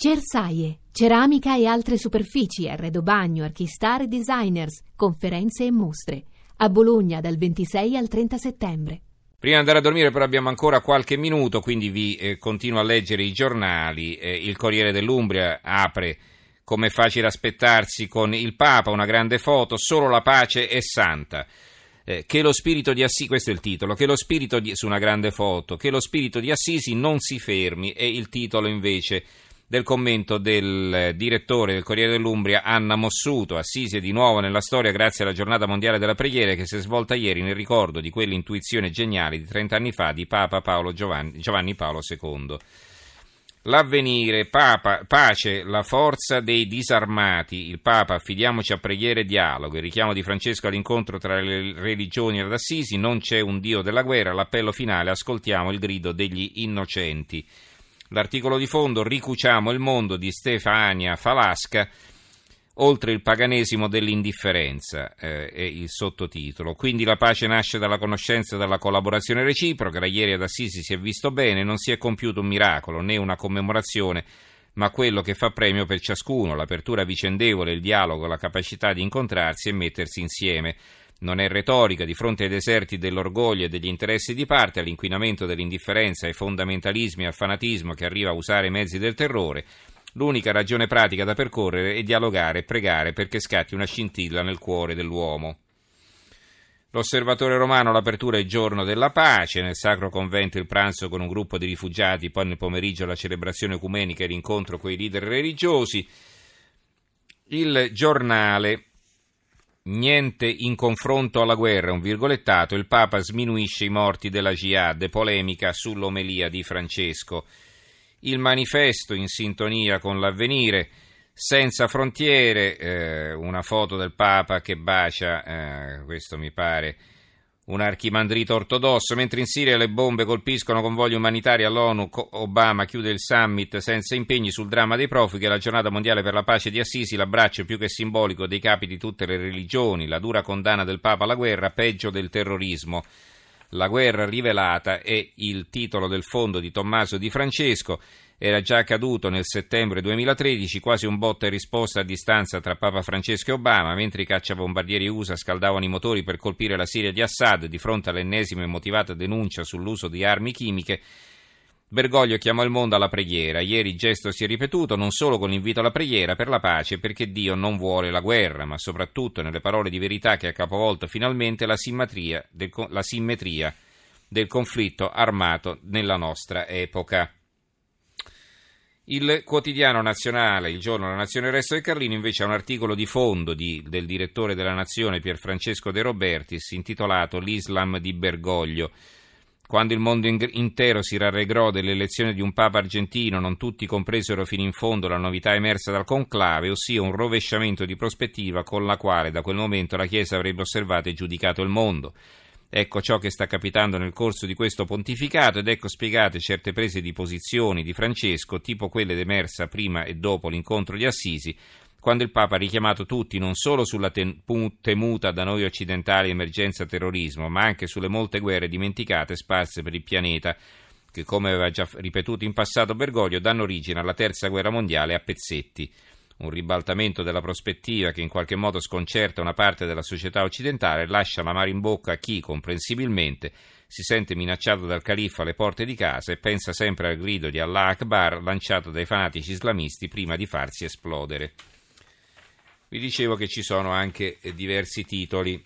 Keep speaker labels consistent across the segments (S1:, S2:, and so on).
S1: Cersaie, ceramica e altre superfici, arredo bagno, archistar e designers, conferenze e mostre. A Bologna dal 26 al 30 settembre.
S2: Prima di andare a dormire però abbiamo ancora qualche minuto, quindi vi eh, continuo a leggere i giornali. Eh, il Corriere dell'Umbria apre, come facile aspettarsi, con il Papa, una grande foto, solo la pace è santa. Eh, che lo spirito di Assisi, questo è il titolo, che lo spirito di, su una grande foto, che lo spirito di Assisi non si fermi, è il titolo invece del commento del direttore del Corriere dell'Umbria Anna Mossuto. Assisi è di nuovo nella storia grazie alla giornata mondiale della preghiera che si è svolta ieri nel ricordo di quell'intuizione geniale di 30 anni fa di Papa Paolo Giovanni, Giovanni Paolo II. L'avvenire, Papa, pace, la forza dei disarmati, il Papa, affidiamoci a preghiere e dialogo, il richiamo di Francesco all'incontro tra le religioni ad Assisi, non c'è un Dio della guerra, l'appello finale, ascoltiamo il grido degli innocenti. L'articolo di fondo Ricuciamo il mondo di Stefania Falasca, oltre il paganesimo dell'indifferenza, eh, è il sottotitolo. Quindi la pace nasce dalla conoscenza e dalla collaborazione reciproca. Ieri ad Assisi si è visto bene, non si è compiuto un miracolo né una commemorazione, ma quello che fa premio per ciascuno, l'apertura vicendevole, il dialogo, la capacità di incontrarsi e mettersi insieme. Non è retorica di fronte ai deserti dell'orgoglio e degli interessi di parte, all'inquinamento dell'indifferenza, ai fondamentalismi e al fanatismo che arriva a usare i mezzi del terrore. L'unica ragione pratica da percorrere è dialogare e pregare perché scatti una scintilla nel cuore dell'uomo. L'osservatore romano, l'apertura è giorno della pace, nel sacro convento il pranzo con un gruppo di rifugiati, poi nel pomeriggio la celebrazione ecumenica e l'incontro con i leader religiosi. Il giornale Niente in confronto alla guerra, un virgolettato, il Papa sminuisce i morti della Jihad, polemica sull'omelia di Francesco. Il manifesto in sintonia con l'avvenire, senza frontiere, eh, una foto del Papa che bacia, eh, questo mi pare un archimandrito ortodosso, mentre in Siria le bombe colpiscono convogli umanitari all'ONU, Obama chiude il summit senza impegni sul dramma dei profughi e la giornata mondiale per la pace di Assisi, l'abbraccio più che simbolico dei capi di tutte le religioni, la dura condanna del Papa alla guerra, peggio del terrorismo. La guerra rivelata è il titolo del fondo di Tommaso Di Francesco era già accaduto nel settembre 2013, quasi un botta e risposta a distanza tra Papa Francesco e Obama, mentre i cacciabombardieri USA scaldavano i motori per colpire la Siria di Assad di fronte all'ennesima e motivata denuncia sull'uso di armi chimiche. Bergoglio chiamò il mondo alla preghiera. Ieri il gesto si è ripetuto non solo con l'invito alla preghiera per la pace, perché Dio non vuole la guerra, ma soprattutto nelle parole di verità che ha capovolto finalmente la simmetria del, la simmetria del conflitto armato nella nostra epoca. Il quotidiano nazionale, il giorno La Nazione Resto del Carlino, invece ha un articolo di fondo di, del direttore della Nazione Pier Francesco De Robertis intitolato L'Islam di Bergoglio. Quando il mondo intero si rallegrò dell'elezione di un Papa argentino, non tutti compresero fino in fondo la novità emersa dal conclave, ossia un rovesciamento di prospettiva con la quale da quel momento la Chiesa avrebbe osservato e giudicato il mondo. Ecco ciò che sta capitando nel corso di questo pontificato ed ecco spiegate certe prese di posizioni di Francesco, tipo quelle emersa prima e dopo l'incontro di Assisi, quando il Papa ha richiamato tutti non solo sulla temuta da noi occidentali emergenza terrorismo, ma anche sulle molte guerre dimenticate sparse per il pianeta, che come aveva già ripetuto in passato Bergoglio danno origine alla terza guerra mondiale a pezzetti un ribaltamento della prospettiva che in qualche modo sconcerta una parte della società occidentale lascia la mare in bocca a chi, comprensibilmente, si sente minacciato dal califfo alle porte di casa e pensa sempre al grido di Allah Akbar lanciato dai fanatici islamisti prima di farsi esplodere. Vi dicevo che ci sono anche diversi titoli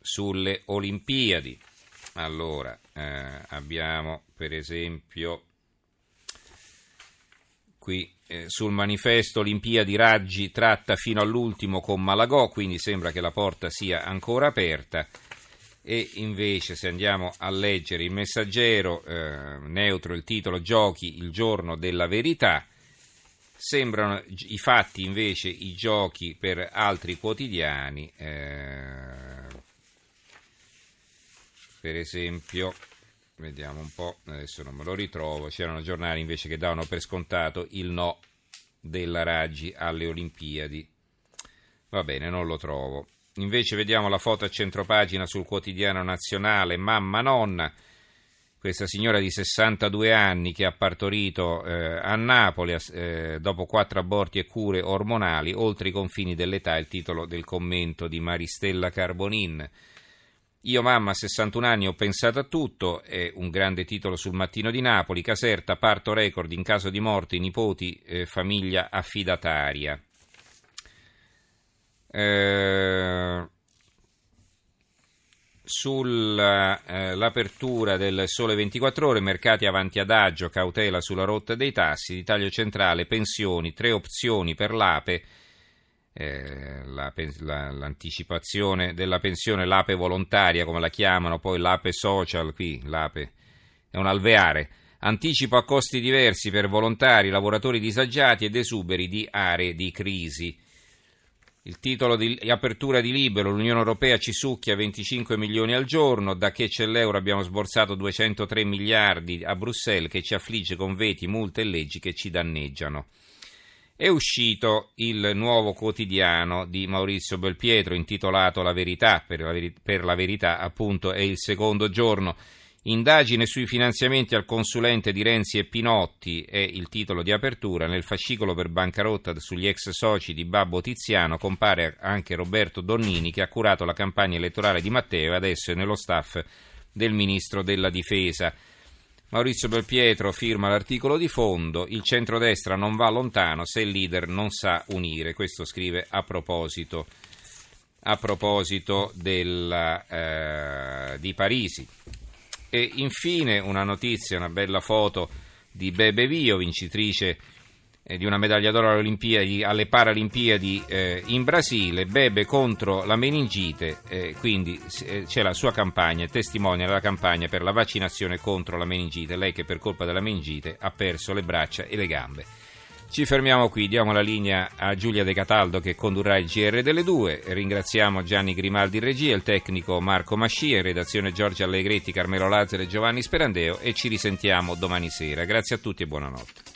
S2: sulle Olimpiadi. Allora, eh, abbiamo per esempio qui eh, sul manifesto Olimpiadi Raggi tratta fino all'ultimo con Malagò, quindi sembra che la porta sia ancora aperta. E invece, se andiamo a leggere il messaggero, eh, neutro il titolo Giochi il giorno della verità, sembrano i fatti invece i giochi per altri quotidiani. Eh, per esempio, Vediamo un po', adesso non me lo ritrovo. C'erano giornali invece che davano per scontato il no della Raggi alle Olimpiadi. Va bene, non lo trovo. Invece vediamo la foto a centropagina sul quotidiano nazionale Mamma Nonna. questa signora di 62 anni che ha partorito eh, a Napoli eh, dopo quattro aborti e cure ormonali oltre i confini dell'età, il titolo del commento di Maristella Carbonin. Io mamma a 61 anni ho pensato a tutto, è un grande titolo sul mattino di Napoli, Caserta, parto record in caso di morte, nipoti, eh, famiglia affidataria. Eh, sull'apertura eh, del Sole 24 Ore, mercati avanti adagio, cautela sulla rotta dei tassi, l'Italia centrale, pensioni, tre opzioni per l'APE, eh, la, la, l'anticipazione della pensione, l'APE volontaria come la chiamano, poi l'APE social, qui l'APE è un alveare, anticipo a costi diversi per volontari, lavoratori disagiati ed esuberi di aree di crisi. Il titolo di apertura di libero, l'Unione Europea ci succhia 25 milioni al giorno, da che c'è l'euro abbiamo sborsato 203 miliardi a Bruxelles che ci affligge con veti, multe e leggi che ci danneggiano. È uscito il nuovo quotidiano di Maurizio Belpietro intitolato La verità, per la, veri- per la verità appunto è il secondo giorno Indagine sui finanziamenti al consulente di Renzi e Pinotti è il titolo di apertura. Nel fascicolo per bancarotta sugli ex soci di Babbo Tiziano compare anche Roberto Donnini che ha curato la campagna elettorale di Matteo e adesso è nello staff del ministro della difesa. Maurizio Belpietro firma l'articolo di fondo, il centrodestra non va lontano se il leader non sa unire, questo scrive a proposito, a proposito della, eh, di Parisi. E infine una notizia, una bella foto di Bebe Vio, vincitrice eh, di una medaglia d'oro alle, alle Paralimpiadi eh, in Brasile, Bebe contro la meningite, eh, quindi eh, c'è la sua campagna, testimonia la campagna per la vaccinazione contro la meningite, lei che per colpa della meningite ha perso le braccia e le gambe. Ci fermiamo qui, diamo la linea a Giulia De Cataldo che condurrà il GR delle due. Ringraziamo Gianni Grimaldi in regia, il tecnico Marco Mascia, in redazione Giorgio Allegretti, Carmelo Lazzaro e Giovanni Sperandeo e ci risentiamo domani sera. Grazie a tutti e buonanotte.